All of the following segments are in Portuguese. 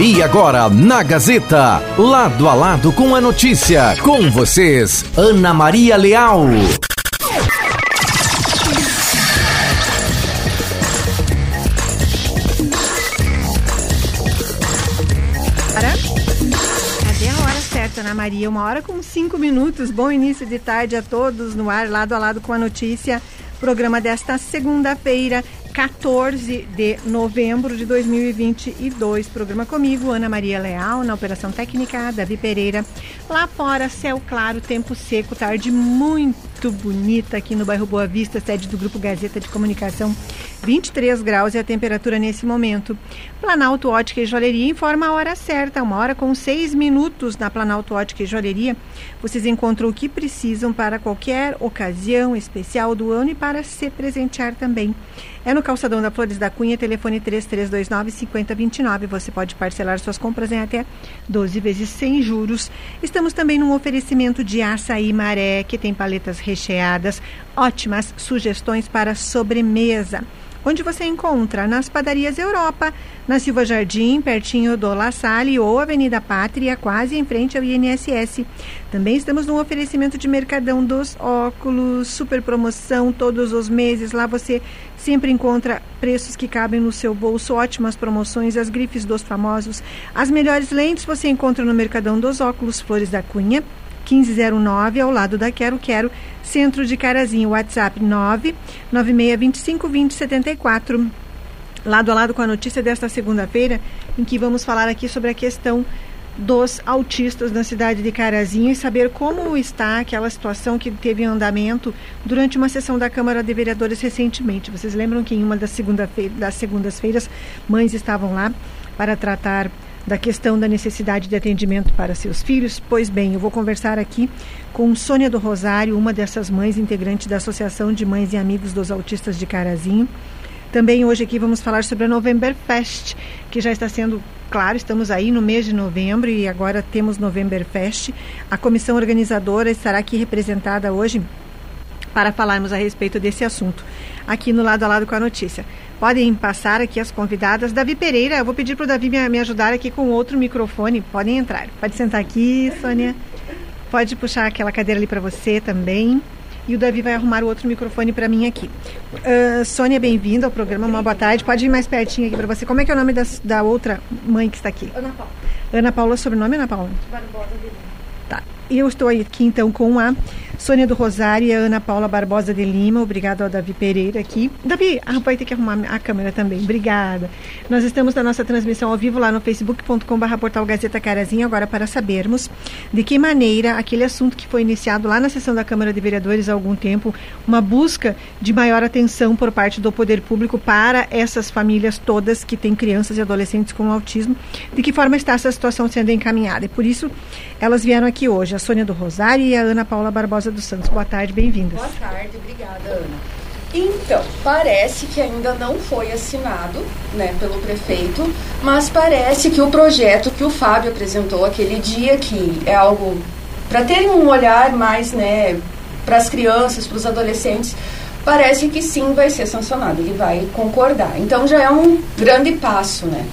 E agora, na Gazeta, lado a lado com a notícia, com vocês, Ana Maria Leal. Ana Maria? Uma hora com cinco minutos. Bom início de tarde a todos no ar, lado a lado com a notícia. Programa desta segunda-feira, 14 de novembro de 2022. Programa comigo, Ana Maria Leal, na Operação Técnica, Davi Pereira. Lá fora, céu claro, tempo seco, tarde muito bonita aqui no bairro Boa Vista, sede do Grupo Gazeta de Comunicação. 23 graus é a temperatura nesse momento. Planalto Ótica e Joalheria informa a hora certa, uma hora com seis minutos na Planalto Ótica e Joalheria. Vocês encontram o que precisam para qualquer ocasião especial do ano e para se presentear também. É no calçadão da Flores da Cunha, telefone 3329-5029. Você pode parcelar suas compras em até 12 vezes sem juros. Estamos também num oferecimento de açaí maré, que tem paletas recheadas, ótimas sugestões para sobremesa. Onde você encontra? Nas padarias Europa, na Silva Jardim, pertinho do La Salle ou Avenida Pátria, quase em frente ao INSS. Também estamos no oferecimento de Mercadão dos Óculos, super promoção todos os meses. Lá você sempre encontra preços que cabem no seu bolso, ótimas promoções, as grifes dos famosos. As melhores lentes você encontra no Mercadão dos Óculos, Flores da Cunha. 1509, ao lado da Quero Quero, Centro de Carazinho, WhatsApp 996252074. Lado a lado com a notícia desta segunda-feira, em que vamos falar aqui sobre a questão dos autistas na cidade de Carazinho e saber como está aquela situação que teve em andamento durante uma sessão da Câmara de Vereadores recentemente. Vocês lembram que em uma das, segunda das segundas-feiras, mães estavam lá para tratar da questão da necessidade de atendimento para seus filhos? Pois bem, eu vou conversar aqui com Sônia do Rosário, uma dessas mães integrantes da Associação de Mães e Amigos dos Autistas de Carazinho. Também hoje aqui vamos falar sobre a November Fest, que já está sendo, claro, estamos aí no mês de novembro e agora temos November Fest. A comissão organizadora estará aqui representada hoje para falarmos a respeito desse assunto, aqui no lado a lado com a notícia. Podem passar aqui as convidadas. Davi Pereira, eu vou pedir para o Davi me, me ajudar aqui com outro microfone. Podem entrar. Pode sentar aqui, Sônia. Pode puxar aquela cadeira ali para você também. E o Davi vai arrumar o outro microfone para mim aqui. Uh, Sônia, bem-vinda ao programa. Uma boa tarde. Pode vir mais pertinho aqui para você. Como é que é o nome das, da outra mãe que está aqui? Ana Paula. Ana Paula, sobrenome Ana Paula? Barbosa. Tá. E eu estou aqui então com a Sônia do Rosário e a Ana Paula Barbosa de Lima. Obrigado ao Davi Pereira aqui. Davi, vai ter que arrumar a câmera também. Obrigada. Nós estamos na nossa transmissão ao vivo lá no facebook.com.br portal Gazeta Carazinho, agora para sabermos de que maneira aquele assunto que foi iniciado lá na sessão da Câmara de Vereadores há algum tempo, uma busca de maior atenção por parte do poder público para essas famílias todas que têm crianças e adolescentes com autismo, de que forma está essa situação sendo encaminhada. E por isso elas vieram aqui hoje, a Sônia do Rosário e a Ana Paula Barbosa dos Santos. Boa tarde, bem-vindas. Boa tarde, obrigada, Ana. Então, parece que ainda não foi assinado né, pelo prefeito, mas parece que o projeto que o Fábio apresentou aquele dia, que é algo para terem um olhar mais né, para as crianças, para os adolescentes, parece que sim vai ser sancionado, ele vai concordar. Então já é um grande passo, né?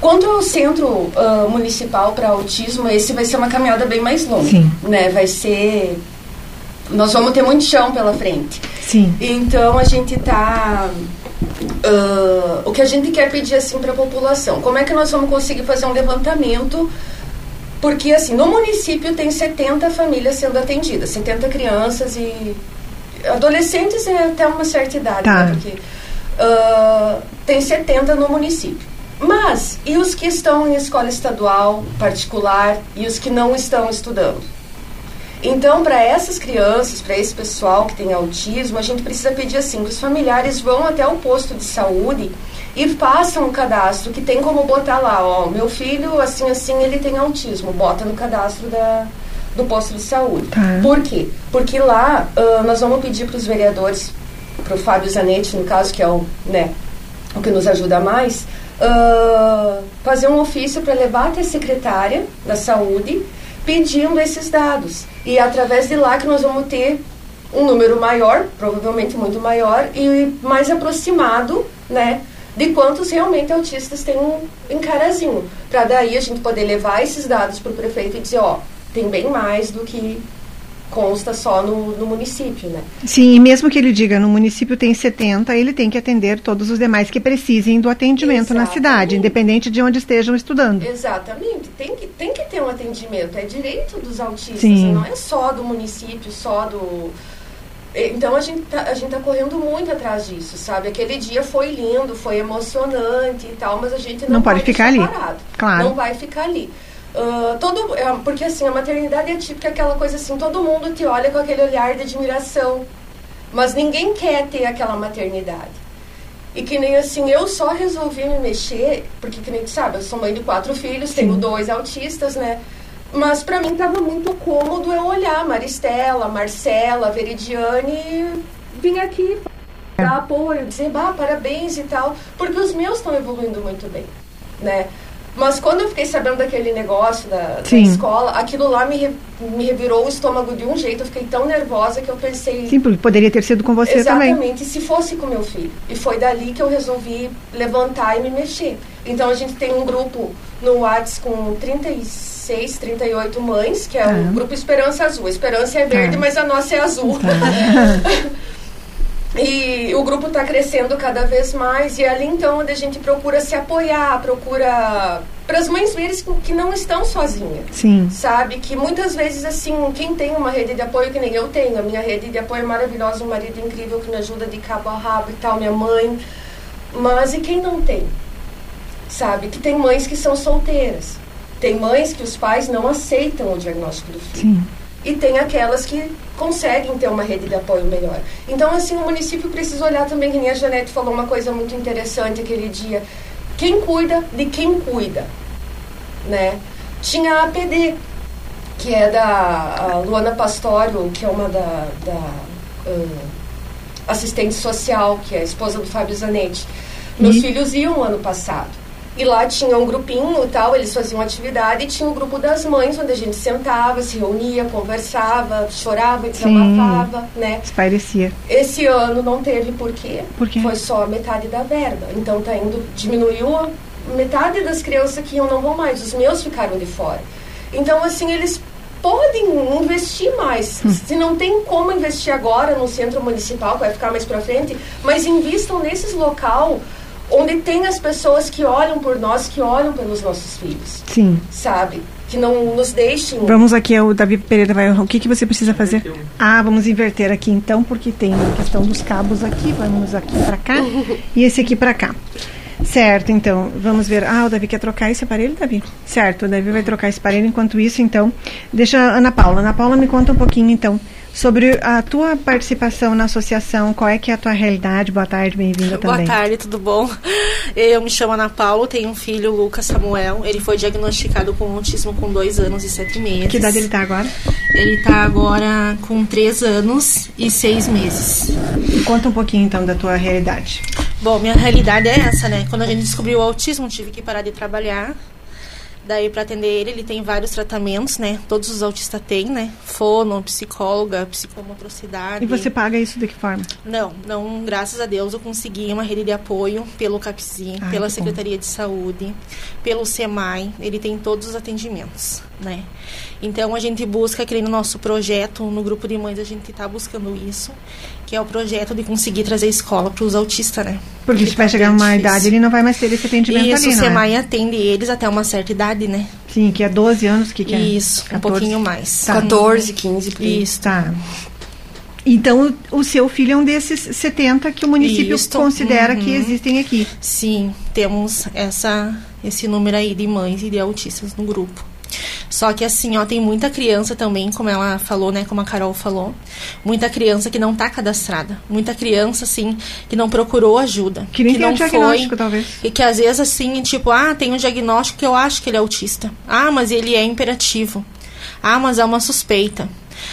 Quanto ao Centro uh, Municipal para Autismo, esse vai ser uma caminhada bem mais longa, Sim. né? Vai ser nós vamos ter muito chão pela frente. Sim. Então a gente está uh, o que a gente quer pedir assim para a população, como é que nós vamos conseguir fazer um levantamento? Porque assim, no município tem 70 famílias sendo atendidas, 70 crianças e adolescentes é até uma certa idade, Tá. né? Porque uh, tem 70 no município. Mas, e os que estão em escola estadual, particular, e os que não estão estudando? Então, para essas crianças, para esse pessoal que tem autismo, a gente precisa pedir assim, que os familiares vão até o posto de saúde e façam um cadastro que tem como botar lá, ó, meu filho, assim, assim, ele tem autismo, bota no cadastro da, do posto de saúde. Tá. Por quê? Porque lá ah, nós vamos pedir para os vereadores, para o Fábio Zanetti, no caso, que é o, né, o que nos ajuda mais, fazer um ofício para levar até a secretária da saúde pedindo esses dados. E é através de lá que nós vamos ter um número maior, provavelmente muito maior, e mais aproximado, né, de quantos realmente autistas tem em Carazinho. para daí a gente poder levar esses dados para o prefeito e dizer, ó, tem bem mais do que consta só no, no, município, né? Sim, e mesmo que ele diga no município tem 70, ele tem que atender todos os demais que precisem do atendimento Exatamente. na cidade, independente de onde estejam estudando. Exatamente, tem que, tem que ter um atendimento, é direito dos autistas, Sim. não é só do município, só do... Então a gente, tá, a gente tá correndo muito atrás disso, sabe? Aquele dia foi lindo, foi emocionante e tal, mas a gente não, não pode, pode ficar ali. Parado, claro. Não vai ficar ali. Uh, todo, é, porque assim, a maternidade é típica aquela coisa assim, todo mundo te olha com aquele olhar de admiração, mas ninguém quer ter aquela maternidade. E que nem assim, eu só resolvi me mexer, porque que nem tu sabe, eu sou mãe de quatro filhos, Sim. tenho dois autistas, né? Mas para mim tava muito cômodo eu olhar Maristela, Marcela, Veridiane vir aqui dar apoio, dizer, bah, parabéns e tal, porque os meus estão evoluindo muito bem, né? Mas quando eu fiquei sabendo daquele negócio da, da escola, aquilo lá me, re, me revirou o estômago de um jeito. Eu fiquei tão nervosa que eu pensei. Sim, porque poderia ter sido com você exatamente, também. Exatamente, se fosse com meu filho. E foi dali que eu resolvi levantar e me mexer. Então a gente tem um grupo no WhatsApp com 36, 38 mães, que é o ah. grupo Esperança Azul. A Esperança é verde, ah. mas a nossa é azul. Tá. E o grupo está crescendo cada vez mais e é ali então onde a gente procura se apoiar, procura para as mães verem que não estão sozinhas. Sim. Sabe? Que muitas vezes, assim, quem tem uma rede de apoio, que nem eu tenho, a minha rede de apoio é maravilhosa, um marido incrível que me ajuda de cabo a rabo e tal, minha mãe. Mas e quem não tem? Sabe? Que tem mães que são solteiras. Tem mães que os pais não aceitam o diagnóstico do filho. Sim e tem aquelas que conseguem ter uma rede de apoio melhor. Então, assim, o município precisa olhar também, que nem a Janete falou uma coisa muito interessante aquele dia. Quem cuida de quem cuida, né? Tinha a APD, que é da Luana Pastório, que é uma da, da assistente social, que é a esposa do Fábio Zanetti. Meus e? filhos iam ano passado. E lá tinha um grupinho e tal, eles faziam atividade e tinha o um grupo das mães, onde a gente sentava, se reunia, conversava, chorava, desabafava, né? Parecia. Esse ano não teve por quê? Por quê? Foi só metade da verba. Então tá indo, diminuiu metade das crianças que iam não vão mais, os meus ficaram de fora. Então, assim, eles podem investir mais. Hum. Se não tem como investir agora no centro municipal, que vai ficar mais para frente, mas invistam nesses local onde tem as pessoas que olham por nós, que olham pelos nossos filhos. Sim. Sabe? Que não nos deixem. Vamos aqui, o Davi Pereira vai. O que, que você precisa fazer? Ah, vamos inverter aqui então, porque tem a questão dos cabos aqui. Vamos aqui para cá e esse aqui para cá. Certo, então, vamos ver. Ah, o Davi quer trocar esse aparelho, Davi? Certo, o Davi vai trocar esse aparelho. Enquanto isso, então, deixa a Ana Paula. Ana Paula, me conta um pouquinho, então, Sobre a tua participação na associação, qual é que é a tua realidade? Boa tarde, bem-vinda também. Boa tarde, tudo bom? Eu me chamo Ana Paula, tenho um filho, Lucas Samuel. Ele foi diagnosticado com autismo com dois anos e sete meses. Que idade ele está agora? Ele está agora com três anos e seis meses. Conta um pouquinho, então, da tua realidade. Bom, minha realidade é essa, né? Quando a gente descobriu o autismo, tive que parar de trabalhar Daí, para atender ele, ele tem vários tratamentos, né? Todos os autistas têm, né? Fono, psicóloga, psicomotricidade. E você paga isso de que forma? Não, não, graças a Deus eu consegui uma rede de apoio pelo CAPSI, pela Secretaria bom. de Saúde, pelo SEMAI, ele tem todos os atendimentos, né? Então a gente busca, aquele no nosso projeto, no grupo de mães, a gente está buscando isso, que é o projeto de conseguir trazer escola para os autistas, né? Porque se vai chegar uma idade, ele não vai mais ter esse atendimento Isso, ali, o SEMAI é? atende eles até uma certa idade, né? Sim, que é 12 anos, que, que é? Isso, 14. um pouquinho mais. Tá. 14, 15, por Isso. Tá. Então, o seu filho é um desses 70 que o município Isso. considera uhum. que existem aqui. Sim, temos essa, esse número aí de mães e de autistas no grupo. Só que assim, ó, tem muita criança também, como ela falou, né, como a Carol falou, muita criança que não está cadastrada, muita criança assim que não procurou ajuda, que nem que tem não um diagnóstico foi, talvez. E que às vezes assim, tipo, ah, tem um diagnóstico que eu acho que ele é autista. Ah, mas ele é imperativo. Ah, mas é uma suspeita.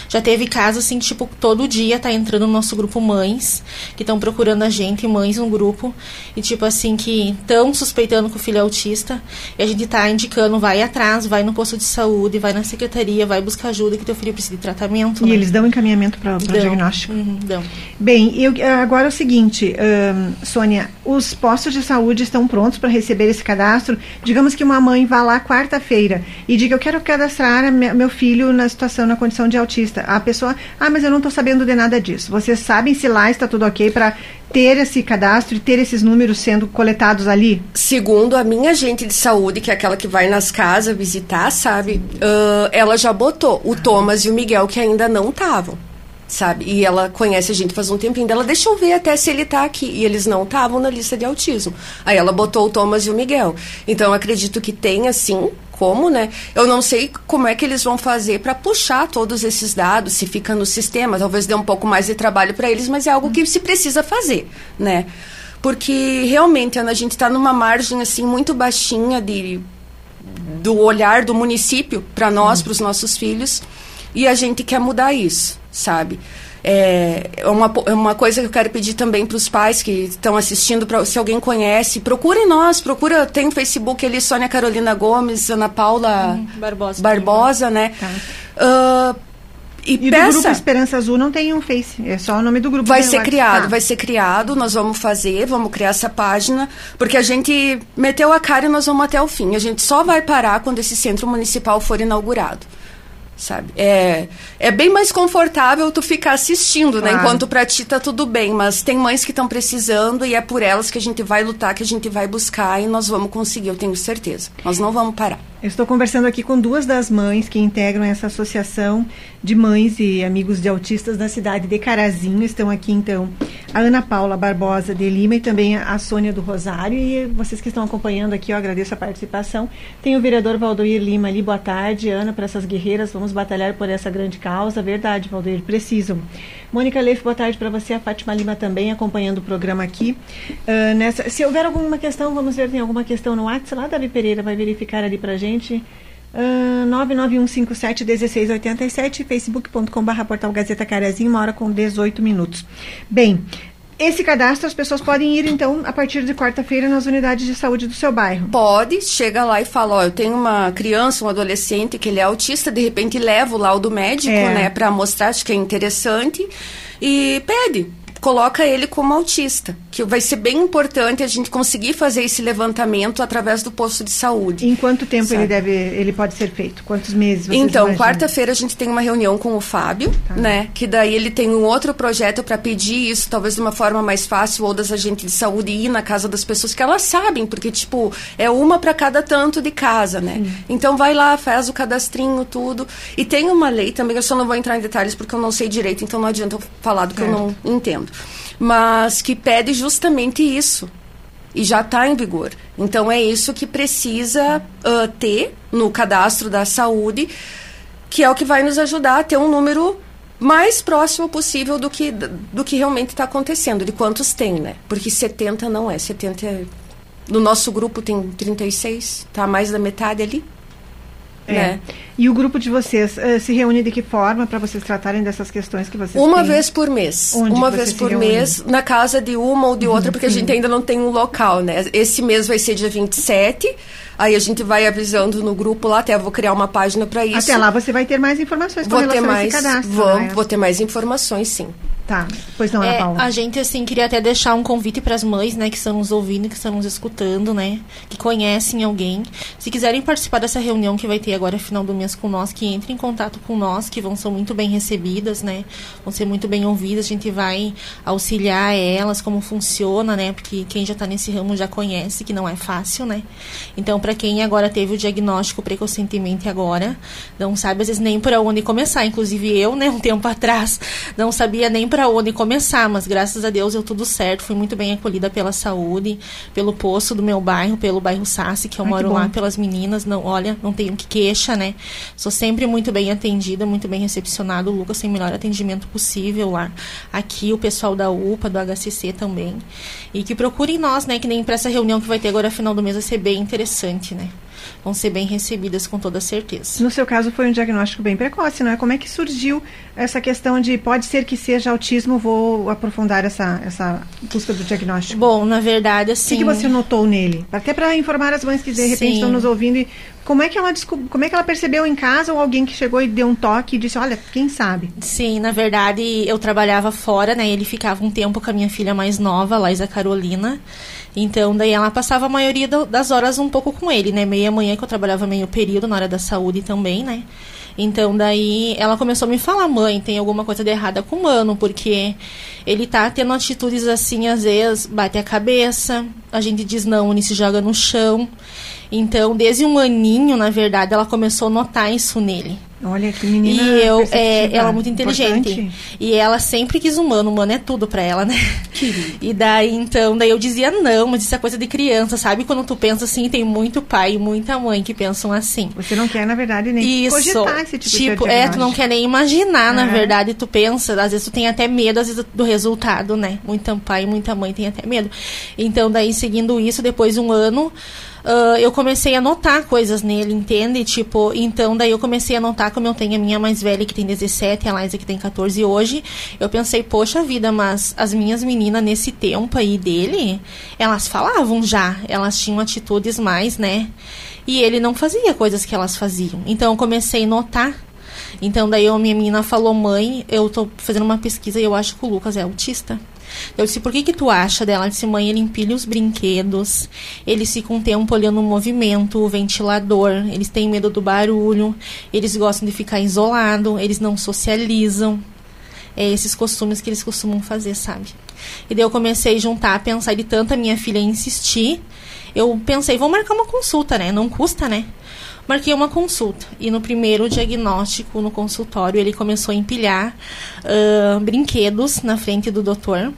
Já teve casos assim, tipo, todo dia tá entrando no nosso grupo mães, que estão procurando a gente, mães no grupo, e tipo assim, que estão suspeitando que o filho é autista, e a gente tá indicando, vai atrás, vai no posto de saúde, vai na secretaria, vai buscar ajuda que teu filho precisa de tratamento. E né? eles dão encaminhamento para o diagnóstico? Uhum, dão. Bem, eu, agora é o seguinte, um, Sônia, os postos de saúde estão prontos para receber esse cadastro? Digamos que uma mãe vá lá quarta-feira e diga, eu quero cadastrar meu filho na situação, na condição de autista. A pessoa, ah, mas eu não estou sabendo de nada disso. Vocês sabem se lá está tudo ok para ter esse cadastro e ter esses números sendo coletados ali? Segundo a minha agente de saúde, que é aquela que vai nas casas visitar, sabe? Uh, ela já botou o Thomas e o Miguel que ainda não estavam sabe? E ela conhece a gente faz um tempinho. Ela deixa eu ver até se ele tá aqui. E eles não estavam na lista de autismo. Aí ela botou o Thomas e o Miguel. Então eu acredito que tem assim como, né? Eu não sei como é que eles vão fazer para puxar todos esses dados, se fica no sistema, talvez dê um pouco mais de trabalho para eles, mas é algo que se precisa fazer, né? Porque realmente, Ana, a gente está numa margem assim muito baixinha de do olhar do município para nós, para os nossos filhos, e a gente quer mudar isso sabe? É, é uma, é uma coisa que eu quero pedir também para os pais que estão assistindo, pra, se alguém conhece, procurem nós, procura, tem o Facebook ali, Sônia Carolina Gomes, Ana Paula hum, Barbosa, Barbosa né? Tá. Uh, e, e peça, do grupo Esperança Azul não tem um Face, é só o nome do grupo. Vai ser criado, tá. vai ser criado, nós vamos fazer, vamos criar essa página, porque a gente meteu a cara e nós vamos até o fim. A gente só vai parar quando esse centro municipal for inaugurado sabe? É, é bem mais confortável tu ficar assistindo, né? claro. né? Enquanto pra ti tá tudo bem, mas tem mães que estão precisando e é por elas que a gente vai lutar, que a gente vai buscar e nós vamos conseguir, eu tenho certeza. Nós não vamos parar. Eu estou conversando aqui com duas das mães que integram essa associação de mães e amigos de autistas da cidade de Carazinho. Estão aqui, então, a Ana Paula Barbosa de Lima e também a Sônia do Rosário. E vocês que estão acompanhando aqui, eu agradeço a participação. Tem o vereador Valdoir Lima ali. Boa tarde, Ana, para essas guerreiras. Vamos batalhar por essa grande causa. Verdade, Valdoir, precisam. Mônica Leif, boa tarde para você. A Fátima Lima também acompanhando o programa aqui. Uh, nessa, se houver alguma questão, vamos ver, tem alguma questão no WhatsApp lá, Davi Pereira vai verificar ali para gente gente. Uh, 991571687, facebook.com.br portal Gazeta Carazinho, uma hora com 18 minutos. Bem, esse cadastro as pessoas podem ir, então, a partir de quarta-feira nas unidades de saúde do seu bairro? Pode, chega lá e fala, ó, eu tenho uma criança, um adolescente que ele é autista, de repente leva o laudo médico, é. né, para mostrar, acho que é interessante, e pede coloca ele como autista, que vai ser bem importante a gente conseguir fazer esse levantamento através do posto de saúde. Em quanto tempo ele deve, ele pode ser feito? Quantos meses? Então, quarta-feira a gente tem uma reunião com o Fábio, tá. né? Que daí ele tem um outro projeto para pedir isso, talvez de uma forma mais fácil, ou das agentes de saúde ir na casa das pessoas que elas sabem, porque tipo é uma para cada tanto de casa, né? Então vai lá, faz o cadastrinho, tudo. E tem uma lei também, eu só não vou entrar em detalhes porque eu não sei direito, então não adianta eu falar do que certo. eu não entendo mas que pede justamente isso. E já está em vigor. Então é isso que precisa uh, ter no cadastro da saúde, que é o que vai nos ajudar a ter um número mais próximo possível do que, do que realmente está acontecendo, de quantos tem, né? Porque 70 não é. 70 é... No nosso grupo tem 36, tá mais da metade ali. É. Né? E o grupo de vocês uh, se reúne de que forma para vocês tratarem dessas questões que vocês Uma têm? vez por mês. Onde uma vez por mês, na casa de uma ou de outra, uhum, porque sim. a gente ainda não tem um local, né? Esse mês vai ser dia 27. Aí a gente vai avisando no grupo lá, até vou criar uma página para isso. Até lá você vai ter mais informações vou ter mais, cadastro. Vou, né? vou ter mais informações, sim. Tá, pois não, Ana é, Paula. A gente, assim, queria até deixar um convite para as mães, né, que estão nos ouvindo, que estão nos escutando, né, que conhecem alguém. Se quiserem participar dessa reunião que vai ter agora, final do mês com nós, que entrem em contato com nós, que vão ser muito bem recebidas, né, vão ser muito bem ouvidas. A gente vai auxiliar elas, como funciona, né, porque quem já está nesse ramo já conhece que não é fácil, né. Então, para quem agora teve o diagnóstico precocentemente agora, não sabe às vezes nem para onde começar. Inclusive eu, né, um tempo atrás, não sabia nem para onde começar, mas graças a Deus deu tudo certo. Fui muito bem acolhida pela saúde, pelo posto do meu bairro, pelo bairro Sassi, que eu Ai, moro que lá, pelas meninas. Não, olha, não tenho que queixa, né? Sou sempre muito bem atendida, muito bem recepcionada. O Lucas tem o melhor atendimento possível lá. Aqui o pessoal da UPA, do HCC também. E que procurem nós, né? Que nem para essa reunião que vai ter agora final do mês vai ser bem interessante, né? vão ser bem recebidas com toda certeza. No seu caso foi um diagnóstico bem precoce, não é? Como é que surgiu essa questão de pode ser que seja autismo? Vou aprofundar essa, essa busca do diagnóstico. Bom, na verdade, assim. O que, que você notou nele? Até para informar as mães que de repente Sim. estão nos ouvindo e como é que ela como é que ela percebeu em casa ou alguém que chegou e deu um toque e disse, olha, quem sabe? Sim, na verdade eu trabalhava fora, né? Ele ficava um tempo com a minha filha mais nova, Laisa Carolina. Então, daí ela passava a maioria do, das horas um pouco com ele, né? Meia manhã que eu trabalhava meio período na área da saúde também, né? Então daí ela começou a me falar, mãe, tem alguma coisa de errada com o mano, porque ele tá tendo atitudes assim, às vezes bate a cabeça, a gente diz não, ele se joga no chão. Então, desde um aninho, na verdade, ela começou a notar isso nele. Olha que menina. E eu, é, ela é muito inteligente. Importante. E ela sempre quis humano, humano é tudo pra ela, né? Querido. E daí, então, daí eu dizia não, mas isso é coisa de criança, sabe? Quando tu pensa assim, tem muito pai e muita mãe que pensam assim. Você não quer, na verdade, nem isso, cogitar esse tipo, tipo de é, tu não quer nem imaginar, na verdade, tu pensa, às vezes tu tem até medo, às vezes, do resultado, né? Muita pai e muita mãe tem até medo. Então, daí, seguindo isso, depois de um ano, uh, eu comecei a notar coisas nele, entende? Tipo, então daí eu comecei a notar como eu tenho a minha mais velha que tem 17, a Liza que tem 14 hoje. Eu pensei, poxa vida, mas as minhas meninas nesse tempo aí dele, elas falavam já, elas tinham atitudes mais, né? E ele não fazia coisas que elas faziam. Então eu comecei a notar então daí a minha menina falou, mãe, eu tô fazendo uma pesquisa e eu acho que o Lucas é autista. Eu disse, por que que tu acha dela? Ela disse, mãe, ele empilha os brinquedos, eles ficam um tempo olhando o movimento, o ventilador, eles têm medo do barulho, eles gostam de ficar isolado, eles não socializam. É esses costumes que eles costumam fazer, sabe? E daí eu comecei a juntar, a pensar de tanto a minha filha insistir, eu pensei, vou marcar uma consulta, né? Não custa, né? Marquei uma consulta e no primeiro diagnóstico no consultório ele começou a empilhar uh, brinquedos na frente do doutor.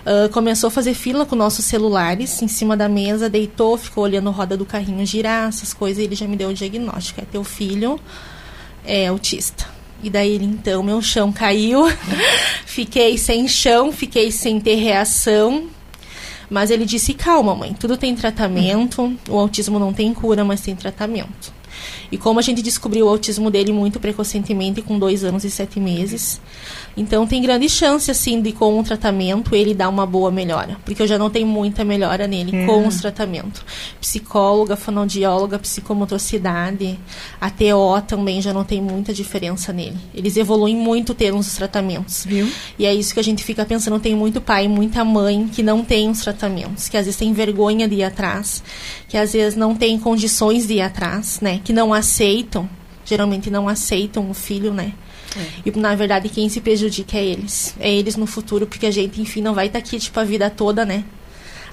Uh, começou a fazer fila com nossos celulares em cima da mesa, deitou, ficou olhando a roda do carrinho girar, essas coisas, e ele já me deu o diagnóstico. É teu filho é autista. E daí, então, meu chão caiu, fiquei sem chão, fiquei sem ter reação. Mas ele disse: calma, mãe, tudo tem tratamento, o autismo não tem cura, mas tem tratamento. E como a gente descobriu o autismo dele muito precocemente, com dois anos e sete meses, então tem grande chance, assim, de com o tratamento ele dar uma boa melhora. Porque eu já não tenho muita melhora nele é. com os tratamentos. Psicóloga, fonoaudióloga, psicomotricidade, a TO também já não tem muita diferença nele. Eles evoluem muito tendo os tratamentos. Viu? E é isso que a gente fica pensando, tem muito pai, muita mãe que não tem os tratamentos, que às vezes tem vergonha de ir atrás, que às vezes não tem condições de ir atrás, né? Que não aceitam, geralmente não aceitam o filho, né? É. E na verdade quem se prejudica é eles. É eles no futuro, porque a gente, enfim, não vai estar tá aqui tipo a vida toda, né?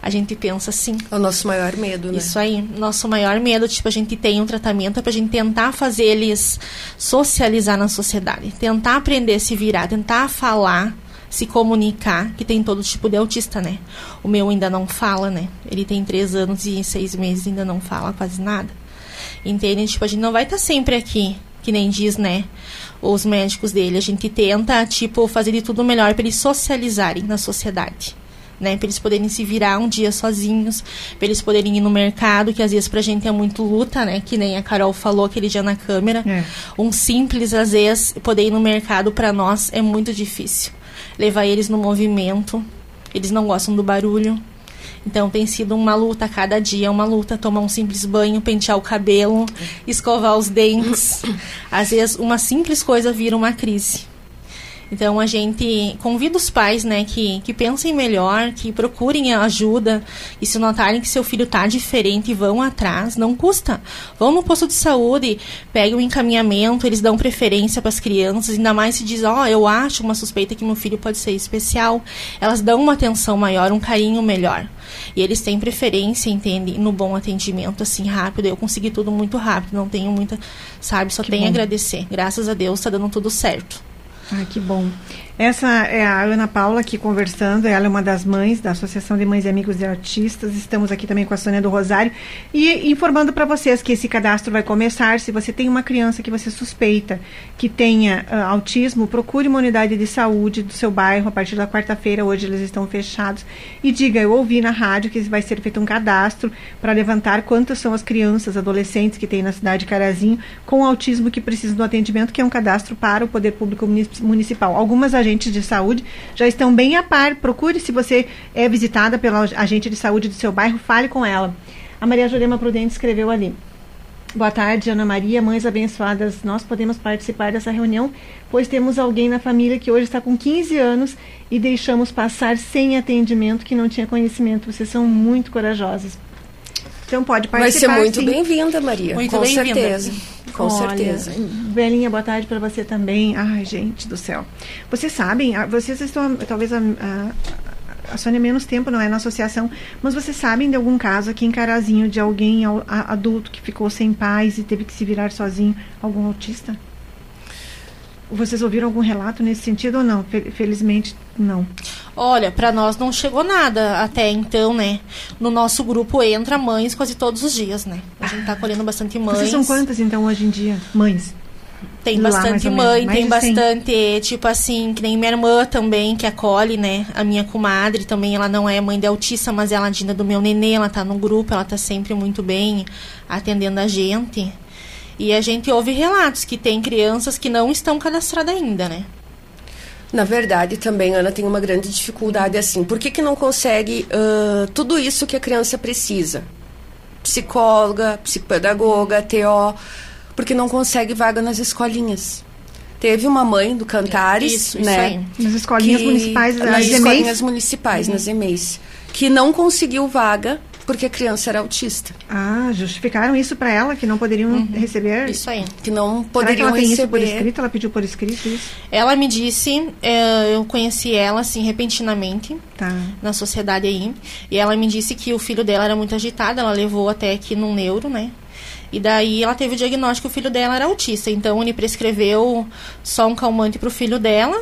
A gente pensa assim. É o nosso maior medo, né? Isso aí. Nosso maior medo, tipo, a gente tem um tratamento para a gente tentar fazer eles socializar na sociedade. Tentar aprender a se virar, tentar falar, se comunicar, que tem todo tipo de autista, né? O meu ainda não fala, né? Ele tem três anos e seis meses ainda não fala quase nada. Entende? Tipo, a gente não vai estar tá sempre aqui, que nem diz, né? Os médicos dele. A gente tenta, tipo, fazer de tudo melhor para eles socializarem na sociedade. Né, para eles poderem se virar um dia sozinhos, para eles poderem ir no mercado, que às vezes pra gente é muito luta, né? Que nem a Carol falou aquele dia na câmera. É. Um simples, às vezes, poder ir no mercado para nós é muito difícil. Levar eles no movimento, eles não gostam do barulho, então tem sido uma luta cada dia, uma luta tomar um simples banho, pentear o cabelo, escovar os dentes. Às vezes uma simples coisa vira uma crise. Então a gente convida os pais, né, que, que pensem melhor, que procurem ajuda e se notarem que seu filho está diferente, vão atrás, não custa. Vão no posto de saúde, peguem o encaminhamento, eles dão preferência para as crianças, ainda mais se diz, ó, oh, eu acho uma suspeita que meu filho pode ser especial. Elas dão uma atenção maior, um carinho melhor. E eles têm preferência, entende, no bom atendimento, assim, rápido. Eu consegui tudo muito rápido, não tenho muita, sabe, só que tenho a agradecer. Graças a Deus está dando tudo certo. Ah, que bom. Essa é a Ana Paula aqui conversando, ela é uma das mães da Associação de Mães e Amigos de Artistas. Estamos aqui também com a Sônia do Rosário e informando para vocês que esse cadastro vai começar. Se você tem uma criança que você suspeita que tenha uh, autismo, procure uma unidade de saúde do seu bairro a partir da quarta-feira. Hoje eles estão fechados. E diga: Eu ouvi na rádio que vai ser feito um cadastro para levantar quantas são as crianças, adolescentes que tem na cidade de Carazinho com autismo que precisam do atendimento, que é um cadastro para o poder público municipal. Algumas agentes de saúde já estão bem a par. Procure se você é visitada pela agente de saúde do seu bairro, fale com ela. A Maria Jurema Prudente escreveu ali. Boa tarde, Ana Maria, mães abençoadas. Nós podemos participar dessa reunião, pois temos alguém na família que hoje está com 15 anos e deixamos passar sem atendimento, que não tinha conhecimento. Vocês são muito corajosas. Então pode participar. Vai ser muito bem-vinda, Maria. Muito com bem-vinda. certeza. Com Olha, certeza. Belinha, boa tarde para você também. Ai, gente do céu. Vocês sabem, vocês estão, talvez a, a, a Sônia menos tempo não é na associação, mas vocês sabem de algum caso aqui em Carazinho de alguém adulto que ficou sem pais e teve que se virar sozinho, algum autista? Vocês ouviram algum relato nesse sentido ou não? Felizmente, não. Olha, para nós não chegou nada até então, né? No nosso grupo entra mães quase todos os dias, né? A gente tá acolhendo bastante mães. Vocês são quantas, então, hoje em dia? Mães? Tem Lá, bastante mãe, tem bastante, tipo assim, que nem minha irmã também, que acolhe, né? A minha comadre também, ela não é mãe de autista, mas ela é do meu nenê, ela tá no grupo, ela tá sempre muito bem atendendo a gente. E a gente ouve relatos que tem crianças que não estão cadastradas ainda, né? Na verdade, também, Ana, tem uma grande dificuldade assim. Por que, que não consegue uh, tudo isso que a criança precisa? Psicóloga, psicopedagoga, TO, porque não consegue vaga nas escolinhas. Teve uma mãe do Cantares, isso, né? Isso nas escolinhas que, municipais, nas escolinhas municipais, uhum. nas EMEIs, que não conseguiu vaga porque a criança era autista. Ah, justificaram isso para ela, que não poderiam uhum. receber? Isso aí. Que não poderiam Será que ela receber. Tem isso por escrito? Ela pediu por escrito isso? Ela me disse, é, eu conheci ela, assim, repentinamente, tá. na sociedade aí, e ela me disse que o filho dela era muito agitado, ela levou até aqui num neuro, né? E daí ela teve o diagnóstico que o filho dela era autista. Então ele prescreveu só um calmante pro filho dela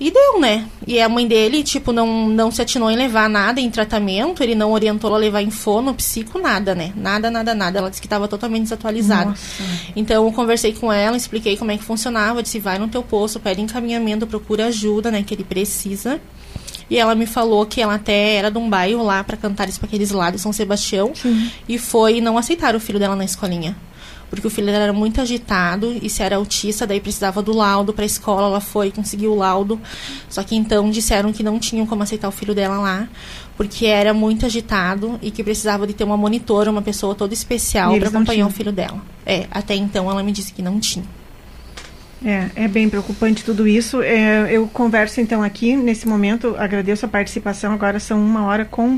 e deu, né? E a mãe dele, tipo, não, não se atinou em levar nada em tratamento, ele não orientou ela a levar em fono, psico, nada, né? Nada, nada, nada. Ela disse que estava totalmente desatualizada. Nossa. Então, eu conversei com ela, expliquei como é que funcionava, disse, vai no teu posto, pede encaminhamento, procura ajuda, né, que ele precisa. E ela me falou que ela até era de um bairro lá para cantar isso para aqueles lados, São Sebastião, Sim. e foi não aceitaram o filho dela na escolinha porque o filho dela era muito agitado e se era autista, daí precisava do laudo para a escola, ela foi, conseguiu o laudo. Só que então disseram que não tinham como aceitar o filho dela lá, porque era muito agitado e que precisava de ter uma monitora, uma pessoa toda especial para acompanhar o filho dela. É, até então ela me disse que não tinha. É, é bem preocupante tudo isso. É, eu converso então aqui, nesse momento, agradeço a participação, agora são uma hora com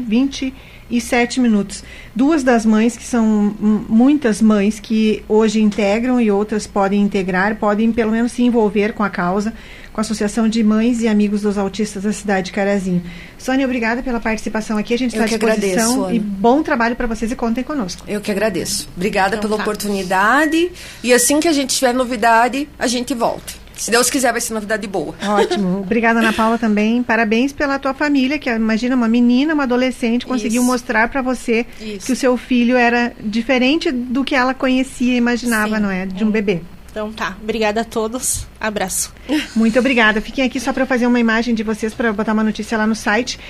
27 minutos. Duas das mães, que são muitas mães que hoje integram e outras podem integrar, podem pelo menos se envolver com a causa, com a Associação de Mães e Amigos dos Autistas da cidade de Carazinho. Sônia, obrigada pela participação aqui, a gente está à disposição. Agradeço, e bom trabalho para vocês e contem conosco. Eu que agradeço. Obrigada então, pela tá. oportunidade e assim que a gente tiver novidade, a gente volta. Se Deus quiser, vai ser novidade boa. Ótimo. Obrigada, Ana Paula, também. Parabéns pela tua família, que imagina uma menina, uma adolescente, conseguiu Isso. mostrar para você Isso. que o seu filho era diferente do que ela conhecia e imaginava, Sim. não é? De um É. bebê. Então tá, obrigada a todos, abraço. Muito obrigada. Fiquem aqui só para fazer uma imagem de vocês, para botar uma notícia lá no site.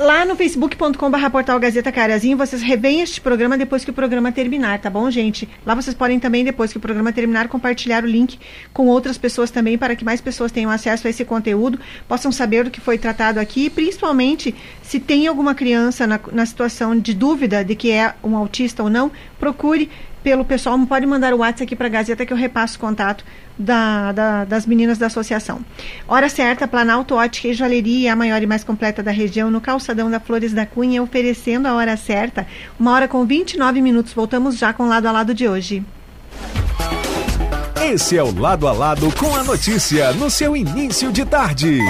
Lá no facebook.com.br portal Gazeta Carazinho, vocês revêem este programa depois que o programa terminar, tá bom, gente? Lá vocês podem também, depois que o programa terminar, compartilhar o link com outras pessoas também, para que mais pessoas tenham acesso a esse conteúdo, possam saber do que foi tratado aqui, principalmente, se tem alguma criança na, na situação de dúvida de que é um autista ou não, procure pelo pessoal, pode mandar o WhatsApp aqui para a Gazeta que eu repasso o contato da, da, das meninas da associação. Hora certa, Planalto Ótica e Joalheria, a maior e mais completa da região, no calçadão da Flores da Cunha, oferecendo a hora certa, uma hora com 29 minutos. Voltamos já com o lado a lado de hoje. Esse é o Lado a Lado com a notícia no seu início de tarde.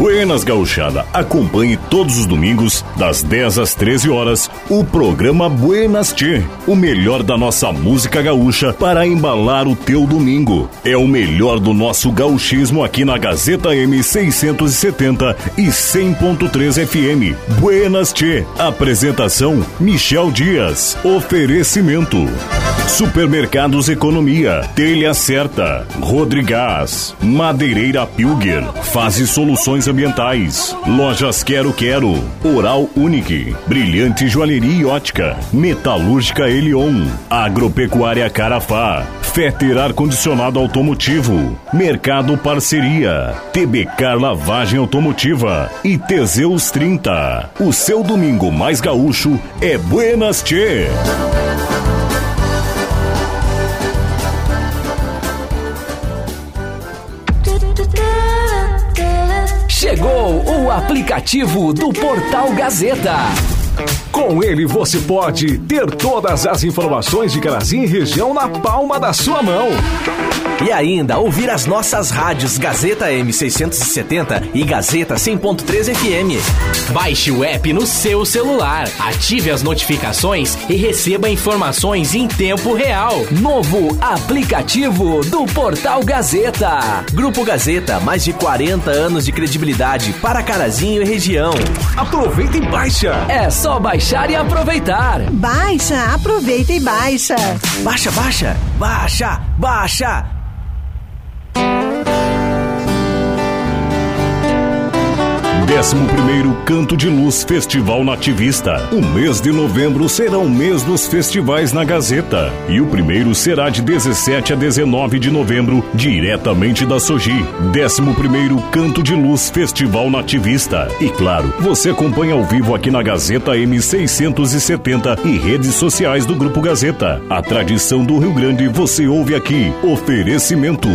Buenas Gauchada, acompanhe todos os domingos, das 10 às 13 horas, o programa Buenas Tchê, o melhor da nossa música gaúcha para embalar o teu domingo. É o melhor do nosso gauchismo aqui na Gazeta M670 e 100.3 FM. Buenas Tchê, apresentação Michel Dias, oferecimento. Supermercados Economia, Telha Certa, Rodrigás, Madeireira Pilger, Fase Soluções Ambientais, Lojas Quero Quero, Oral Unique, Brilhante Joalheria e Ótica, Metalúrgica Elion, Agropecuária Carafá, Feter Ar Condicionado Automotivo, Mercado Parceria, TBK Lavagem Automotiva. E Teseus 30. O seu domingo mais gaúcho é Buenas Tchê! Chegou o aplicativo do Portal Gazeta. Com ele você pode ter todas as informações de Carazinho e região na palma da sua mão. E ainda ouvir as nossas rádios Gazeta M670 e Gazeta 100.3 FM. Baixe o app no seu celular, ative as notificações e receba informações em tempo real. Novo aplicativo do Portal Gazeta. Grupo Gazeta, mais de 40 anos de credibilidade para Carazinho e região. Aproveita e baixa. É só baixar e aproveitar. Baixa, aproveita e baixa. Baixa, baixa, baixa, baixa. 11º Canto de Luz Festival Nativista. O mês de novembro será o mês dos festivais na Gazeta. E o primeiro será de 17 a 19 de novembro, diretamente da Soji. 11º Canto de Luz Festival Nativista. E claro, você acompanha ao vivo aqui na Gazeta M670 e redes sociais do Grupo Gazeta. A tradição do Rio Grande você ouve aqui. Oferecimento.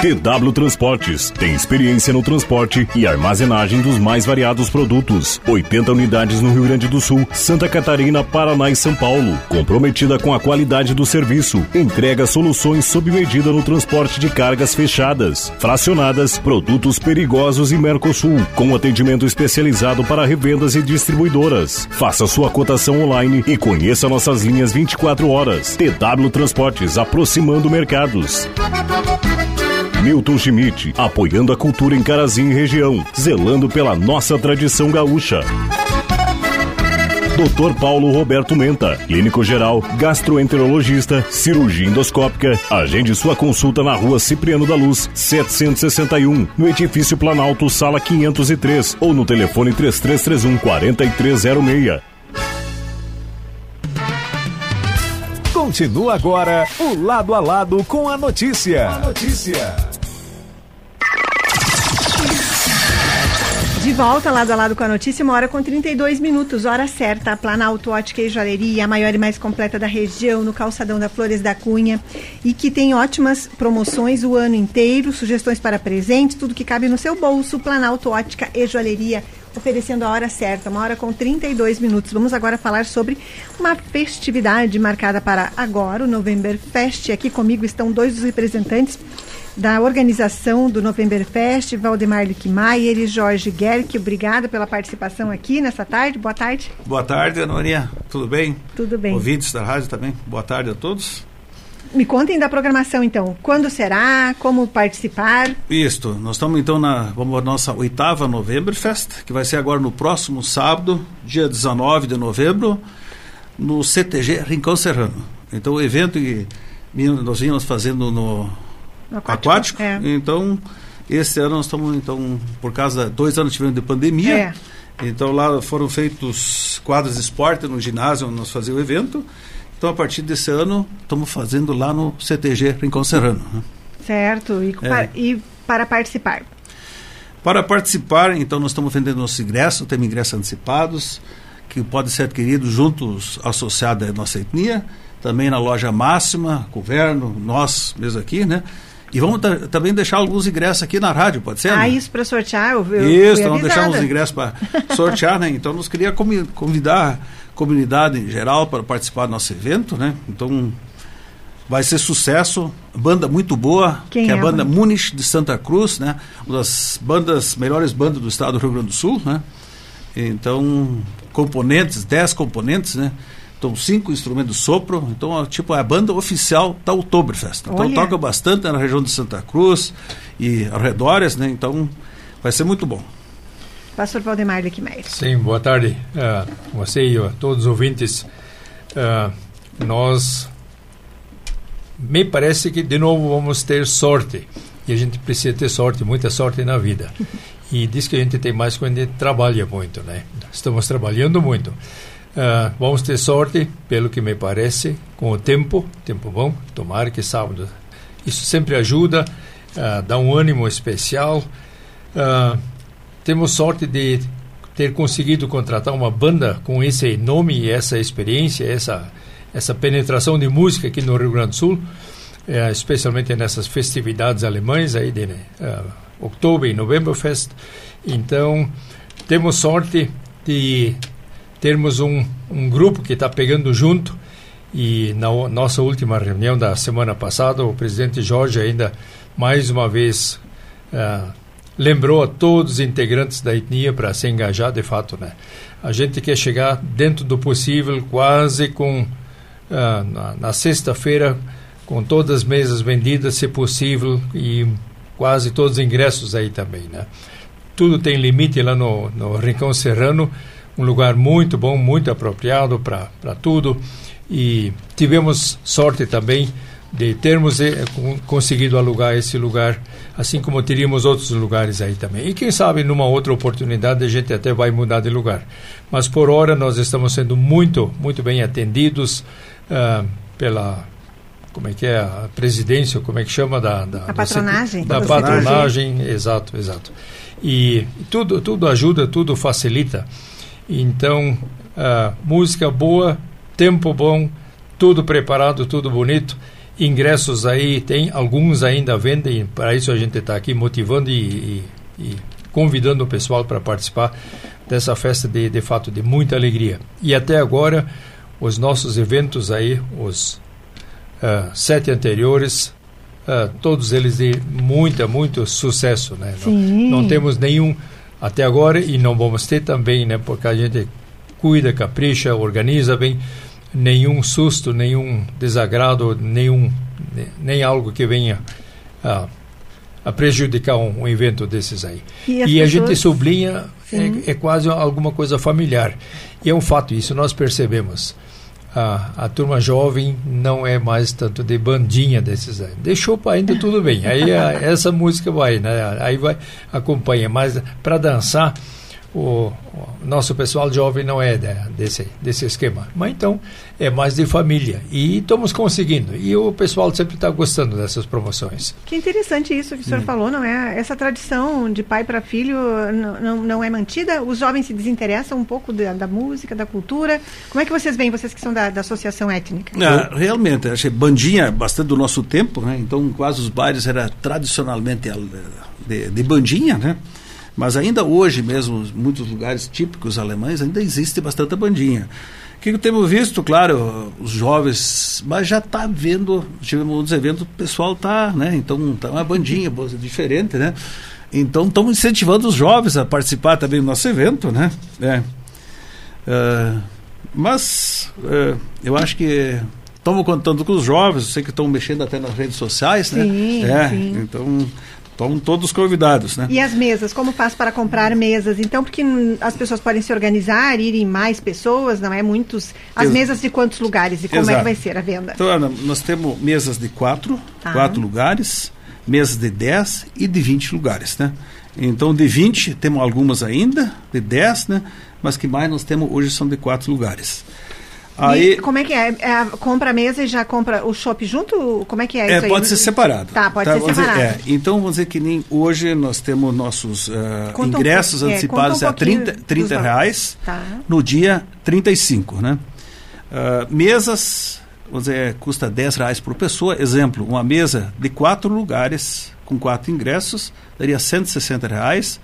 TW Transportes tem experiência no transporte e armazenagem dos mais variados produtos. 80 unidades no Rio Grande do Sul, Santa Catarina, Paraná e São Paulo. Comprometida com a qualidade do serviço. Entrega soluções sob medida no transporte de cargas fechadas, fracionadas, produtos perigosos e Mercosul, com atendimento especializado para revendas e distribuidoras. Faça sua cotação online e conheça nossas linhas 24 horas. TW Transportes, aproximando mercados. Milton Schmidt, apoiando a cultura em Carazinho e região, zelando pela nossa tradição gaúcha. Dr. Paulo Roberto Menta, clínico geral, gastroenterologista, cirurgia endoscópica. Agende sua consulta na rua Cipriano da Luz, 761, no edifício Planalto, sala 503, ou no telefone 3331 4306. Continua agora o lado a lado com a notícia. A notícia. De volta lado a lado com a notícia, uma hora com 32 minutos, hora certa. Planalto Ótica e Joalheria, a maior e mais completa da região, no calçadão da Flores da Cunha. E que tem ótimas promoções o ano inteiro, sugestões para presentes, tudo que cabe no seu bolso. Planalto Ótica e Joalheria, oferecendo a hora certa, uma hora com 32 minutos. Vamos agora falar sobre uma festividade marcada para agora, o November Fest. Aqui comigo estão dois dos representantes da organização do Novemberfest, Valdemar Lickmaier e Jorge Gerck. Obrigada pela participação aqui nessa tarde. Boa tarde. Boa tarde, Ana Maria. Tudo bem? Tudo bem. Ouvintes da rádio também. Boa tarde a todos. Me contem da programação então. Quando será? Como participar? Isto. Nós estamos então na vamos a nossa oitava Novemberfest, que vai ser agora no próximo sábado, dia 19 de novembro, no CTG Rincão Serrano. Então o evento que nós vínhamos fazendo no aquático. aquático. É. Então, esse ano nós estamos, então, por causa, dois anos tivemos de pandemia. É. Então lá foram feitos quadros de esporte no ginásio onde nós fazíamos o evento. Então a partir desse ano estamos fazendo lá no CTG Rincão Serrano. Né? Certo. E, é. para, e para participar? Para participar, então nós estamos vendendo nossos ingressos, temos ingressos antecipados, que podem ser adquiridos juntos associados à nossa etnia, também na loja máxima, governo, nós mesmo aqui, né? E vamos também deixar alguns ingressos aqui na rádio, pode ser? Ah, né? isso para sortear? Eu, eu isso, vamos deixar uns ingressos para sortear, né? Então, nós queria convidar a comunidade em geral para participar do nosso evento, né? Então, vai ser sucesso. banda muito boa, Quem que é é a a banda banda? Muniz de Santa Cruz, né? Uma das bandas, melhores bandas do estado do Rio Grande do Sul, né? Então, componentes, 10 componentes, né? Então, cinco instrumentos de sopro. Então, ó, tipo, é a banda oficial da Oktoberfest. Então, Olha. toca bastante na região de Santa Cruz e arredores, né? Então, vai ser muito bom. Pastor Valdemar Leckmeier. Sim, boa tarde a você e a todos os ouvintes. Ah, nós, me parece que de novo vamos ter sorte. E a gente precisa ter sorte, muita sorte na vida. E diz que a gente tem mais quando a gente trabalha muito, né? Estamos trabalhando muito. Ah, vamos ter sorte, pelo que me parece, com o tempo, tempo bom, tomara que sábado. Isso sempre ajuda, ah, dá um ânimo especial. Ah, temos sorte de ter conseguido contratar uma banda com esse nome e essa experiência, essa essa penetração de música aqui no Rio Grande do Sul, eh, especialmente nessas festividades alemãs aí de uh, outubro e Novemberfest. Então temos sorte de termos um, um grupo que está pegando junto e na nossa última reunião da semana passada o presidente Jorge ainda mais uma vez ah, lembrou a todos os integrantes da etnia para se engajar de fato, né? A gente quer chegar dentro do possível, quase com ah, na, na sexta-feira, com todas as mesas vendidas, se possível, e quase todos os ingressos aí também, né? Tudo tem limite lá no, no Rincão Serrano, um lugar muito bom, muito apropriado para tudo, e tivemos sorte também de termos eh, con- conseguido alugar esse lugar, assim como teríamos outros lugares aí também. E quem sabe numa outra oportunidade a gente até vai mudar de lugar. Mas por hora nós estamos sendo muito, muito bem atendidos ah, pela como é que é a presidência, como é que chama da, da A patronagem. da patronagem, exato, exato. E tudo, tudo ajuda, tudo facilita. Então, ah, música boa, tempo bom, tudo preparado, tudo bonito. Ingressos aí, tem alguns ainda vendem, para isso a gente está aqui motivando e, e- e convidando o pessoal para participar dessa festa de, de fato de muita alegria. E até agora, os nossos eventos aí, os ah, sete anteriores, ah, todos eles de muita, muito sucesso, né? Não-. Não, temos nenhum até agora e não vamos ter também, né? Porque a gente cuida, capricha, organiza bem, nenhum susto, nenhum desagrado, nenhum ne- nem algo que venha a, a prejudicar um, um evento desses aí. E E, a gente sublinha é, é quase alguma coisa familiar. E é um fato isso, nós percebemos. A, a turma jovem não é mais tanto de bandinha desses aí. Deixou para ainda tudo bem. Aí a- essa música vai, né? Aí vai acompanha. Mas para dançar o, o nosso pessoal jovem não é de- desse desse esquema. Mas então é mais de família e estamos conseguindo. E o pessoal sempre está gostando dessas promoções. Que interessante isso que o Hum. senhor falou, não é? Essa tradição de pai para filho não, não, não é mantida? Os jovens se desinteressam um pouco da, da música, da cultura? Como é que vocês veem, vocês que são da, da associação étnica? Ah, realmente, achei bandinha bastante do nosso tempo, né? Então quase os bailes era tradicionalmente al- de, de bandinha, né? Mas ainda hoje mesmo, muitos lugares típicos alemães, ainda existe bastante bandinha. O que, que temos visto, claro, os jovens, mas já está vendo, tivemos uns eventos, o pessoal tá, né? Então tá uma bandinha diferente, né? Então estamos incentivando os jovens a participar também do nosso evento, né? É. Ah, mas eh, eu acho que estamos contando com os jovens, eu sei que estão mexendo até nas redes sociais, né? Sim, é, sim. Então estão todos convidados, né? E as mesas, como faz para comprar mesas? Então, porque as pessoas podem se organizar, irem mais pessoas, não é? Muitos. As Ex- mesas de quantos lugares e como é Exato. que vai ser a venda? Então, Ana, nós temos mesas de quatro, Tá. quatro lugares, mesas de 10 e de 20 lugares, né? Então, de 20 temos algumas ainda, de 10, né? Mas que mais nós temos hoje são de quatro lugares. Aí, E como é que é? É, compra a mesa e já compra o shopping junto? Como é que é, É, isso aí? pode ser separado. Tá, pode ser vamos dizer, separado. é. Então, vamos dizer que nem hoje nós temos nossos um ingressos pouco- é, antecipados um a 30, pouquinho 30 dos reais Tá. no dia 35, né? Ah, mesas, vamos dizer, custa 10 reais por pessoa. Exemplo, uma mesa de quatro lugares com quatro ingressos daria 160 reais.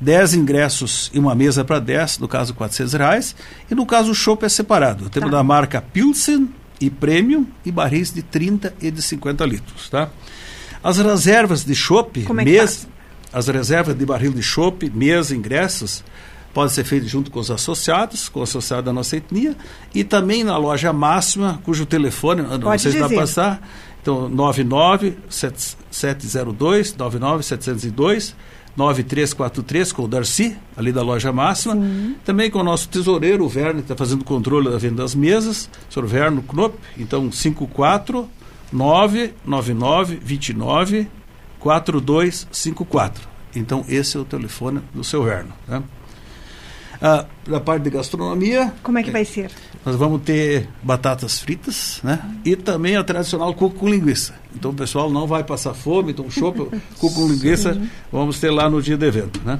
10 ingressos e uma mesa para 10, no caso 400 reais. E no caso o chopp é separado. Temos Tá. da marca Pilsen e premium e barris de 30 e de 50 litros, tá? As reservas de chopp, é mês, as reservas de barril de chopp, mesa, ingressos, pode ser feito junto com os associados, com o associado da nossa etnia, e também na loja máxima, cujo telefone, não Pode sei se dá para passar, então 99702, 99702, 9343 com o Darcy, ali da loja máxima. Também com o nosso tesoureiro, o Verne, que está fazendo controle da venda das mesas, o senhor Verno Knop, então 54 999 29 4254. Então esse é o telefone do seu Verno. Né? Ah, da parte de gastronomia, Como é que vai ser? nós vamos ter batatas fritas, né? E também a tradicional cuco com linguiça. Então o pessoal não vai passar fome, então chopp, cuco com linguiça, vamos ter lá no dia do evento, né?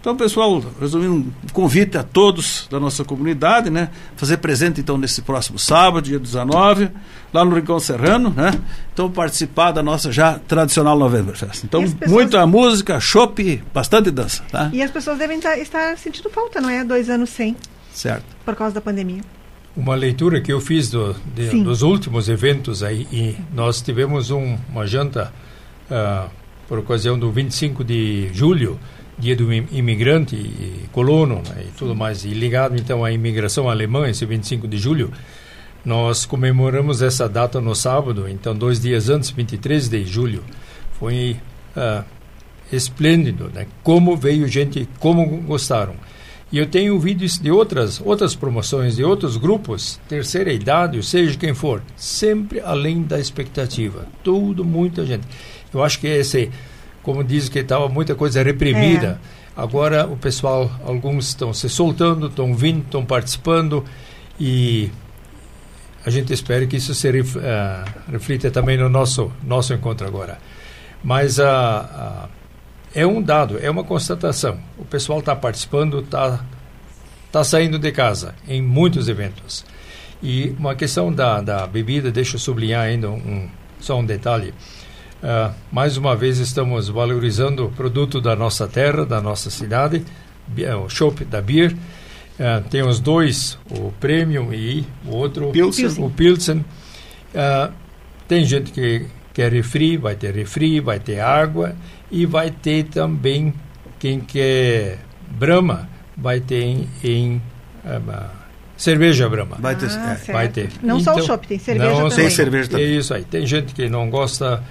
Então, pessoal, resumindo, um convite a todos da nossa comunidade, né? Fazer presente, então, nesse próximo sábado, dia 19, lá no Rincão Serrano, né? Então, participar da nossa já tradicional November Fest. Então, as pessoas- muita música, chopp, bastante dança, tá? E as pessoas devem tá- estar sentindo falta, não é? Dois anos sem, Certo. por causa da pandemia. Uma leitura que eu fiz do, de- dos últimos eventos aí, e nós tivemos um- uma janta ah, por ocasião do 25 de julho, dia do im- imigrante e colono né, e tudo mais, e ligado então à imigração alemã, esse 25 de julho, nós comemoramos essa data no sábado, então dois dias antes, 23 de julho. Foi ah, esplêndido, né? Como veio gente, como gostaram. E eu tenho vídeos de outras outras promoções, de outros grupos, terceira idade, ou seja quem for, sempre além da expectativa. Tudo, muita gente. Eu acho que esse, como diz que estava muita coisa reprimida, agora o pessoal, alguns estão se soltando, estão vindo, estão participando e a gente espera que isso se ref, ah, reflita também no nosso nosso encontro agora. Mas a, a é um dado, é uma constatação. O pessoal está participando, está tá saindo de casa em muitos eventos. E uma questão da, da bebida, deixa eu sublinhar ainda um, só um detalhe. Ah, mais uma vez estamos valorizando o produto da nossa terra, da nossa cidade, eh, o chopp da Beer. Ah, tem os dois, o Premium e o outro, Pilsen. o Pilsen. Ah, tem gente que quer refri, vai ter refri, vai ter água e vai ter também quem quer Brahma, vai ter em, em cerveja Brahma. Vai ter. Ah, é. Vai ter. Não só o chopp, tem cerveja não, também. Tem cerveja também. É isso aí. Tem gente que não gosta,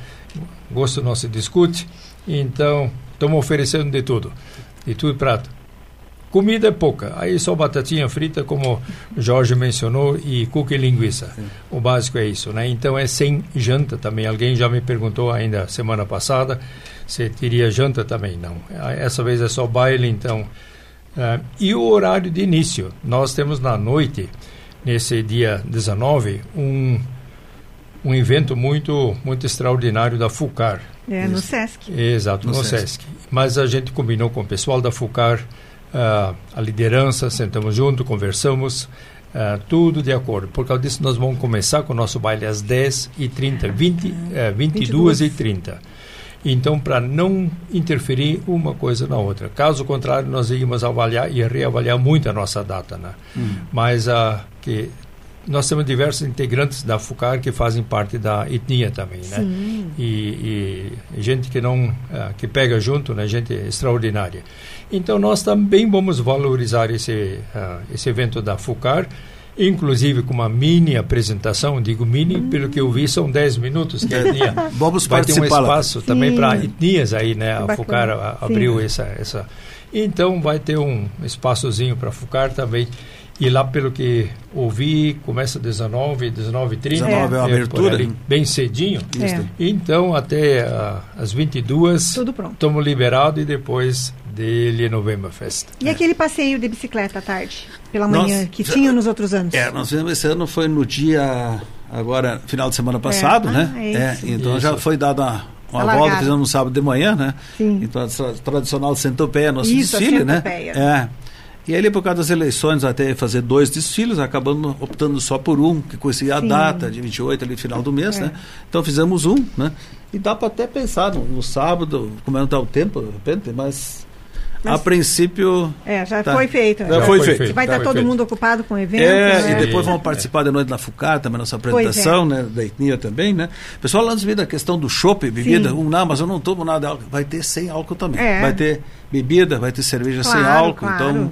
gosto não se discute, então estamos oferecendo de tudo, de tudo prato. Comida é pouca, aí só batatinha frita, como Jorge mencionou, e cuca e linguiça. O básico é isso, né? Então é sem janta também. Alguém já me perguntou ainda semana passada se teria janta também. Não. Essa vez é só baile, então. Ah, e o horário de início? Nós temos na noite, nesse dia 19, um, um evento muito, muito extraordinário da FUCAR. É, no Sesc. Exato, No no, Sesc. Sesc. Mas a gente combinou com o pessoal da FUCAR, ah, a liderança, sentamos junto, conversamos, ah, tudo de acordo. Por causa disso, nós vamos começar com o nosso baile às 10h30, 20, eh, 22h30. Então, para não interferir uma coisa na outra. Caso contrário, nós íamos avaliar e reavaliar muito a nossa data. Né? Mas ah, que nós temos diversos integrantes da FUCAR que fazem parte da etnia também, né? E, e gente que não ah, que pega junto, né? Gente extraordinária. Então nós também vamos valorizar esse ah, esse evento da FUCAR, inclusive com uma mini apresentação, digo mini, pelo que eu vi são 10 minutos que a etnia Vamos vai ter um espaço também Sim. para etnias aí, né? A. FUCAR a- Sim. abriu essa essa então vai ter um espaçozinho para FUCAR também. E lá, pelo que ouvi, começa 19, 19 h 30 19 é a abertura. bem cedinho. É. Então, até ah, as 22, Tudo pronto. estamos liberados e depois dele November Fest. E aquele passeio de bicicleta à tarde, pela Nós- manhã, que tinha nos outros anos? É, nós fizemos esse ano, foi no dia, agora, final de semana passado, Ah, né? é isso. então Isso. já foi dada uma, volta, fizemos no sábado de manhã, né? Sim. Então, a tra- tradicional centopeia, nosso Isso, a desfile, né? centopeia. É. E ali, por causa das eleições, até fazer dois desfiles, acabamos optando só por um, que coincidia a data de 28, ali, final do mês, É. né? Então fizemos um, né? E dá para até pensar no, no sábado, como é que está o tempo, de repente, mas Mas- A princípio. É, já Tá. foi feito. né? Já foi feito. Vai Já estar foi todo feito. mundo ocupado com o evento. É, né? e depois vamos participar de noite na FUCAR, também nossa é. apresentação, né, da etnia também, né? Pessoal lá nos da questão do chopp, bebida, Sim. um, não, mas eu não tomo nada de álcool. Vai ter sem álcool também. É. Vai ter bebida, vai ter cerveja sem Claro, álcool, claro. então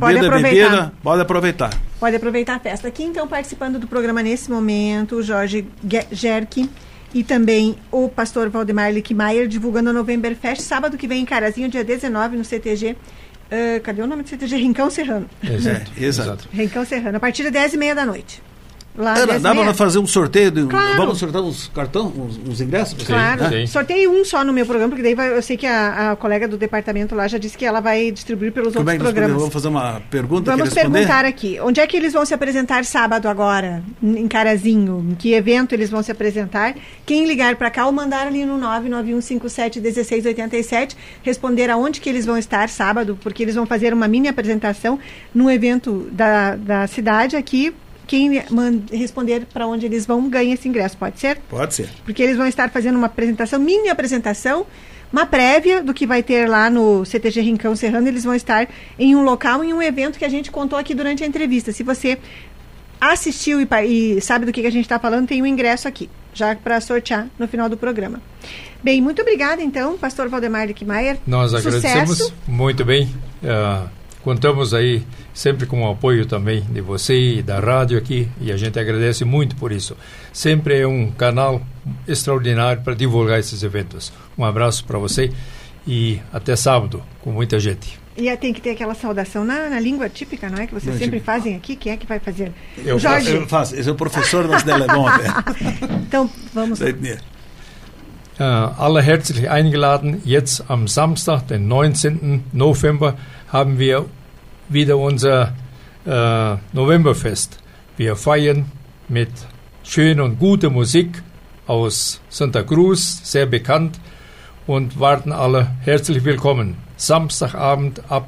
Pode comida, aproveitar. bebida, pode aproveitar. Pode aproveitar a festa. Aqui, então, participando do programa nesse momento, o Jorge Ge- Gerke e também o pastor Valdemar Lickmaier divulgando a Novemberfest, sábado que vem em Carazinho, dia 19, no CTG. ah, cadê o nome do CTG? Rincão Serrano. Exato. É, exato. Rincão Serrano, a partir das 10 e meia da noite. Lá, Era, 10 e dá para fazer um sorteio, de, Claro. vamos sortear uns cartão, uns, uns ingressos? Claro. Né? Sorteio um só no meu programa, porque daí vai- eu sei que a, a colega do departamento lá já disse que ela vai distribuir pelos Como é outros podemos, programas. vamos fazer uma pergunta? Vamos perguntar aqui. Onde é que eles vão se apresentar sábado agora? Em Carazinho? Em que evento eles vão se apresentar? Quem ligar para cá ou mandar ali no 991571687 responder aonde que eles vão estar sábado, porque eles vão fazer uma mini apresentação num evento da, da cidade aqui. Quem responder para onde eles vão ganha esse ingresso, pode ser? Pode ser. porque eles vão estar fazendo uma apresentação, mini apresentação, uma prévia do que vai ter lá no CTG Rincão Serrano. Eles vão estar em um local, em um evento que a gente contou aqui durante a entrevista. Se você assistiu e, e sabe do que, que a gente está falando, tem um ingresso aqui, já para sortear no final do programa. Bem, muito obrigada então, pastor Valdemar Lickmaier. Nós Sucesso. agradecemos muito bem. Ah, contamos aí sempre com o apoio também de você e da rádio aqui e a gente agradece muito por isso. Sempre é um canal extraordinário para divulgar esses eventos. Um abraço para você e até sábado com muita gente. E tem que ter aquela saudação na, na língua típica, não é? Que vocês Não, sempre típica. fazem aqui. Quem é que vai fazer? Eu Jorge. faço, eu faço. Esse é o professor das Delemon. Então, vamos. Äh, alle herzlich eingeladen. Jetzt am Samstag, den 19. November, haben wir wieder unser äh, Novemberfest. Wir feiern mit schöner und guter Musik aus Santa Cruz, sehr bekannt, und warten alle herzlich willkommen. Samstagabend ab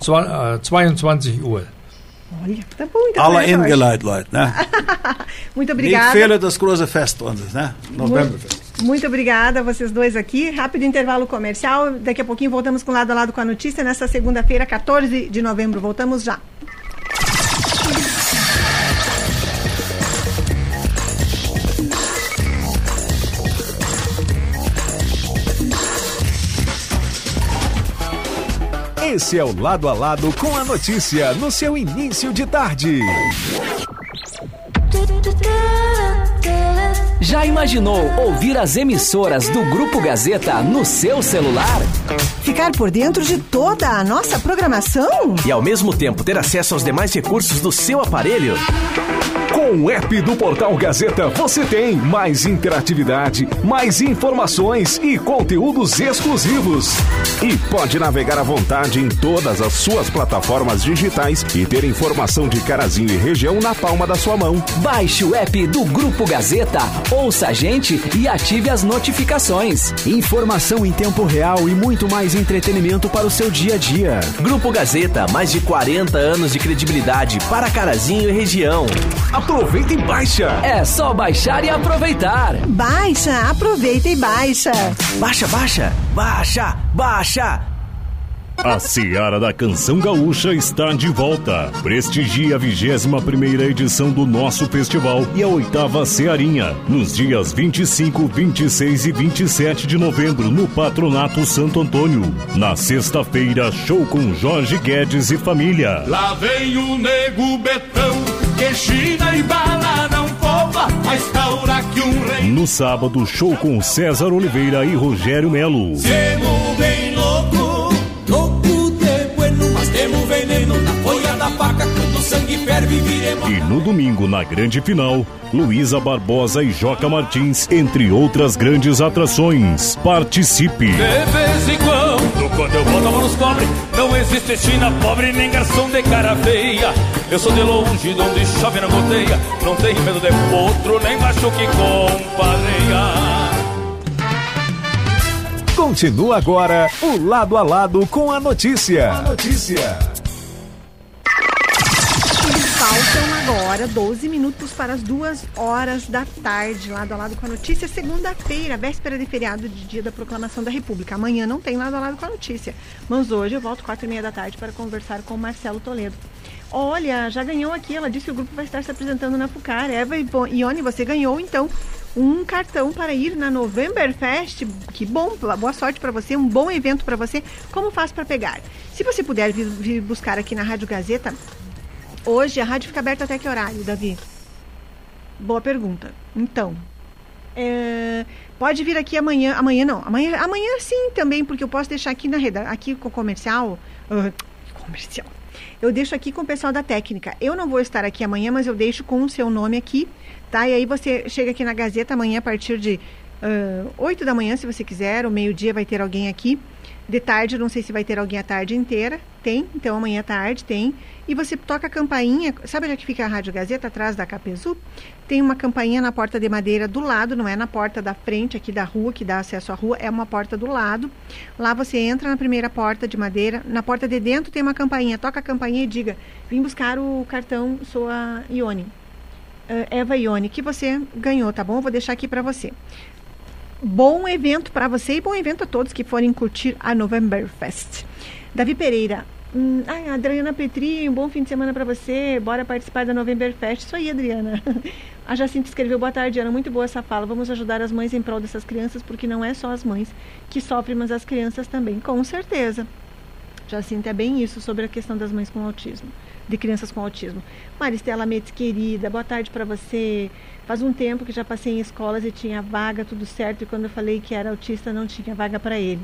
zwa- äh, 22 Uhr. Olha, tá bom então. Alle né, Leute. Ne? Muito Nicht obrigada. viele das große Fest uns, né? Novemberfest. Muito obrigada a vocês dois aqui. Rápido intervalo comercial. Daqui a pouquinho voltamos com lado a lado com a notícia nesta segunda-feira, 14 de novembro. Voltamos já. Esse é o Lado a Lado com a notícia no seu início de tarde. Já imaginou ouvir as emissoras do Grupo Gazeta no seu celular? Ficar por dentro de toda a nossa programação? E ao mesmo tempo ter acesso aos demais recursos do seu aparelho? Com o app do Portal Gazeta você tem mais interatividade, mais informações e conteúdos exclusivos. E pode navegar à vontade em todas as suas plataformas digitais e ter informação de Carazinho e região na palma da sua mão. Baixe o app do Grupo Gazeta, ouça a gente e ative as notificações. Informação em tempo real e muito mais entretenimento para o seu dia a dia. Grupo Gazeta, mais de 40 anos de credibilidade para Carazinho e região. Aproveita e baixa! É só baixar e aproveitar. Baixa, aproveita e baixa. Baixa, baixa, baixa, baixa. A Seara da Canção Gaúcha está de volta. Prestigie a 21 primeira edição do nosso festival e a oitava Cearinha, nos dias 25, 26 e 27 de novembro, no Patronato Santo Antônio. Na sexta-feira, show com Jorge Guedes e família. Lá vem o nego Betão, que China e bala não poupa, mas taura que um rei. No sábado, show com César Oliveira e Rogério Melo. Temo bem louco veneno na folha da faca, quando o sangue ferve viremos. E no domingo, na grande final, Luísa Barbosa e Joca Martins, entre outras grandes atrações. Participe! De vez em quando, quando eu boto a mão nos cobre, não existe China pobre nem garçom de cara feia. Eu sou de longe, de onde chove na goteia, não tenho medo de potro, nem macho que comparreia. Continua agora o Lado a Lado com a notícia. Faltam agora 12 minutos para as duas horas da tarde, lado a lado com a notícia. Segunda-feira, véspera de feriado de dia da proclamação da República. Amanhã não tem lado a lado com a notícia, mas hoje eu volto quatro e meia da tarde para conversar com o Marcelo Toledo. Olha, já ganhou aqui, ela disse que o grupo vai estar se apresentando na Fucar. Eva e Ione, você ganhou então um cartão para ir na Novemberfest. Que bom, boa sorte para você, um bom evento para você. Como faz para pegar? Se você puder vir buscar aqui na Rádio Gazeta, Hoje a rádio fica aberta até que horário, Davi? Boa pergunta. Então, é, pode vir aqui amanhã. Amanhã não. Amanhã, amanhã sim também, porque eu posso deixar aqui na reda, aqui com o comercial. Uh, comercial. Eu deixo aqui com o pessoal da técnica. Eu não vou estar aqui amanhã, mas eu deixo com o seu nome aqui, tá? E aí você chega aqui na Gazeta amanhã a partir de uh, 8 da manhã, se você quiser, ou meio-dia vai ter alguém aqui. De tarde, não sei se vai ter alguém a tarde inteira. Tem, então amanhã à tarde tem. E você toca a campainha. Sabe onde é que fica a Rádio Gazeta? Atrás da Capezu? Tem uma campainha na porta de madeira do lado, não é na porta da frente aqui da rua, que dá acesso à rua, é uma porta do lado. Lá você entra na primeira porta de madeira. Na porta de dentro tem uma campainha. Toca a campainha e diga: Vim buscar o cartão, sou a Ione. Uh, Eva Ione, que você ganhou, tá bom? Vou deixar aqui para você bom evento para você e bom evento a todos que forem curtir a Novemberfest. Davi Pereira. Hum, ai, Adriana Petri, um bom fim de semana para você. Bora participar da Novemberfest. Isso aí, Adriana. A Jacinta escreveu: Boa tarde, Ana. Muito boa essa fala. Vamos ajudar as mães em prol dessas crianças, porque não é só as mães que sofrem, mas as crianças também. Com certeza. Jacinta, é bem isso sobre a questão das mães com autismo, de crianças com autismo. Maristela Mendes, querida, boa tarde para você. Faz um tempo que já passei em escolas e tinha vaga, tudo certo, e quando eu falei que era autista, não tinha vaga para ele.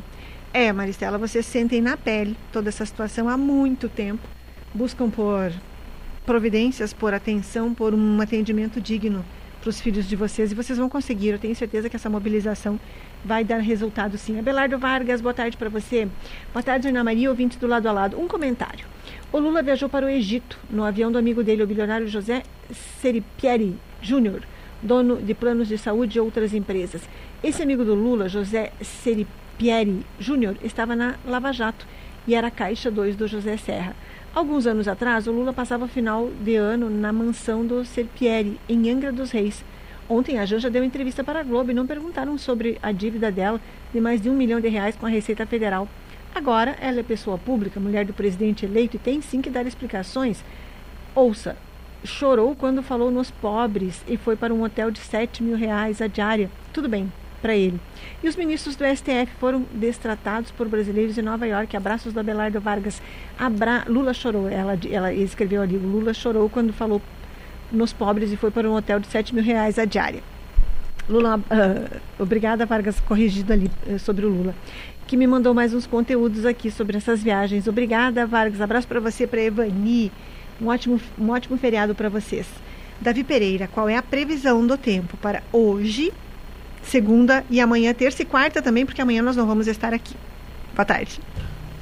É, Maristela, vocês sentem na pele toda essa situação há muito tempo. Buscam por providências, por atenção, por um atendimento digno para os filhos de vocês e vocês vão conseguir. Eu tenho certeza que essa mobilização vai dar resultado sim. Abelardo Vargas, boa tarde para você. Boa tarde, Ana Maria, ouvinte do lado a lado. Um comentário. O Lula viajou para o Egito no avião do amigo dele, o bilionário José Seripieri Júnior dono de planos de saúde e outras empresas. Esse amigo do Lula, José Seripieri Júnior, estava na Lava Jato e era a Caixa 2 do José Serra. Alguns anos atrás, o Lula passava o final de ano na mansão do Serpieri, em Angra dos Reis. Ontem a Janja deu entrevista para a Globo e não perguntaram sobre a dívida dela de mais de um milhão de reais com a Receita Federal. Agora, ela é pessoa pública, mulher do presidente eleito e tem sim que dar explicações. Ouça, chorou quando falou nos pobres e foi para um hotel de 7 mil reais a diária. Tudo bem, para ele. E os ministros do STF foram destratados por brasileiros em Nova York. Abraços do Abelardo Vargas. Abra... Lula chorou. Ela, ela escreveu ali: Lula chorou quando falou nos pobres e foi para um hotel de 7 mil reais a diária. Lula, uh, obrigada, Vargas, corrigido ali uh, sobre o Lula, que me mandou mais uns conteúdos aqui sobre essas viagens. Obrigada, Vargas. Abraço para você, para Evani. Um ótimo, um ótimo feriado para vocês. Davi Pereira, qual é a previsão do tempo para hoje, segunda e amanhã, terça e quarta também, porque amanhã nós não vamos estar aqui. Boa tarde.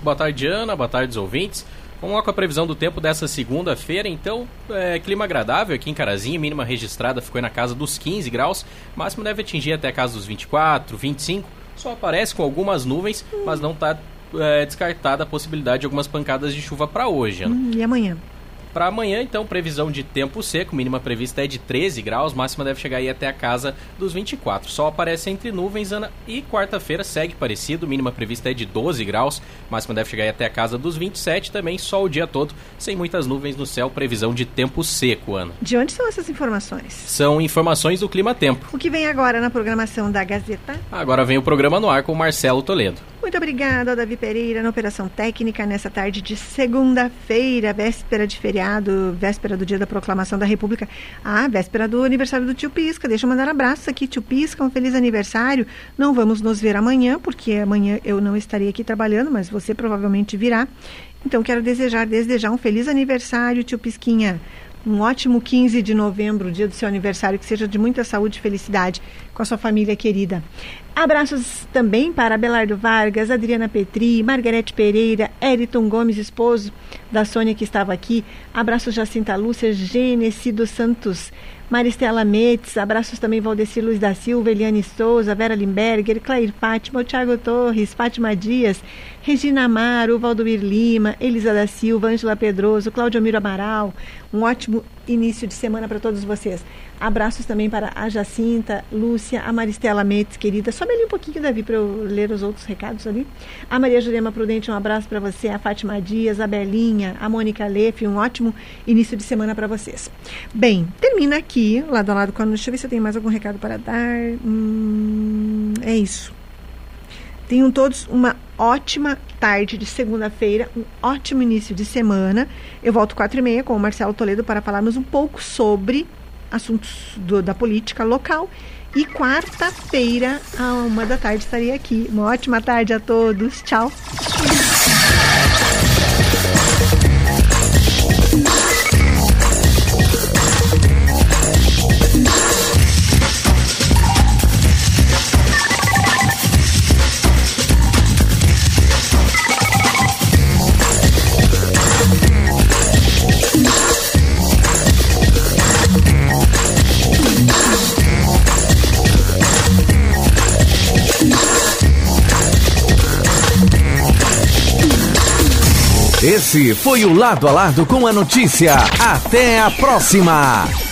Boa tarde, Ana. Boa tarde, ouvintes. Vamos lá com a previsão do tempo dessa segunda-feira. Então, é, clima agradável aqui em Carazinho. Mínima registrada ficou na casa dos 15 graus. Máximo deve atingir até a casa dos 24, 25. Só aparece com algumas nuvens, mas não está é, descartada a possibilidade de algumas pancadas de chuva para hoje. Hum, e amanhã? Para amanhã, então, previsão de tempo seco, mínima prevista é de 13 graus, máxima deve chegar aí até a casa dos 24. Sol aparece entre nuvens, Ana, e quarta-feira segue parecido, mínima prevista é de 12 graus, máxima deve chegar aí até a casa dos 27, também sol o dia todo, sem muitas nuvens no céu, previsão de tempo seco, Ana. De onde são essas informações? São informações do Clima Tempo. O que vem agora na programação da Gazeta? Agora vem o programa no ar com Marcelo Toledo. Muito obrigada, Davi Pereira, na Operação Técnica, nessa tarde de segunda-feira, véspera de feriado, véspera do dia da proclamação da República. Ah, véspera do aniversário do tio Pisca. Deixa eu mandar abraços aqui, tio Pisca, um feliz aniversário. Não vamos nos ver amanhã, porque amanhã eu não estarei aqui trabalhando, mas você provavelmente virá. Então, quero desejar desde já um feliz aniversário, tio Pisquinha. Um ótimo 15 de novembro, dia do seu aniversário, que seja de muita saúde e felicidade com a sua família querida. Abraços também para Belardo Vargas, Adriana Petri, Margarete Pereira, Eriton Gomes, esposo da Sônia que estava aqui. Abraços Jacinta Lúcia, Gênesis dos Santos, Maristela Metz, abraços também Valdecir Luiz da Silva, Eliane Souza, Vera Limberger, Clair Fátima, Thiago Torres, Fátima Dias, Regina Amaro, Valdomir Lima, Elisa da Silva, Ângela Pedroso, Claudio Miro Amaral, um ótimo início de semana para todos vocês. Abraços também para a Jacinta, Lúcia, a Maristela Metes, querida. Sobe ali um pouquinho, Davi, para eu ler os outros recados ali. A Maria Jurema Prudente, um abraço para você. A Fátima Dias, a Belinha, a Mônica Lefe, um ótimo início de semana para vocês. Bem, termina aqui, lado a lado com a Deixa eu ver se eu tenho mais algum recado para dar. Hum, é isso. Tenham todos uma ótima tarde de segunda-feira, um ótimo início de semana. Eu volto quatro e meia com o Marcelo Toledo para falarmos um pouco sobre assuntos do, da política local. E quarta-feira, a uma da tarde, estarei aqui. Uma ótima tarde a todos. Tchau. Esse foi o Lado a Lado com a notícia. Até a próxima!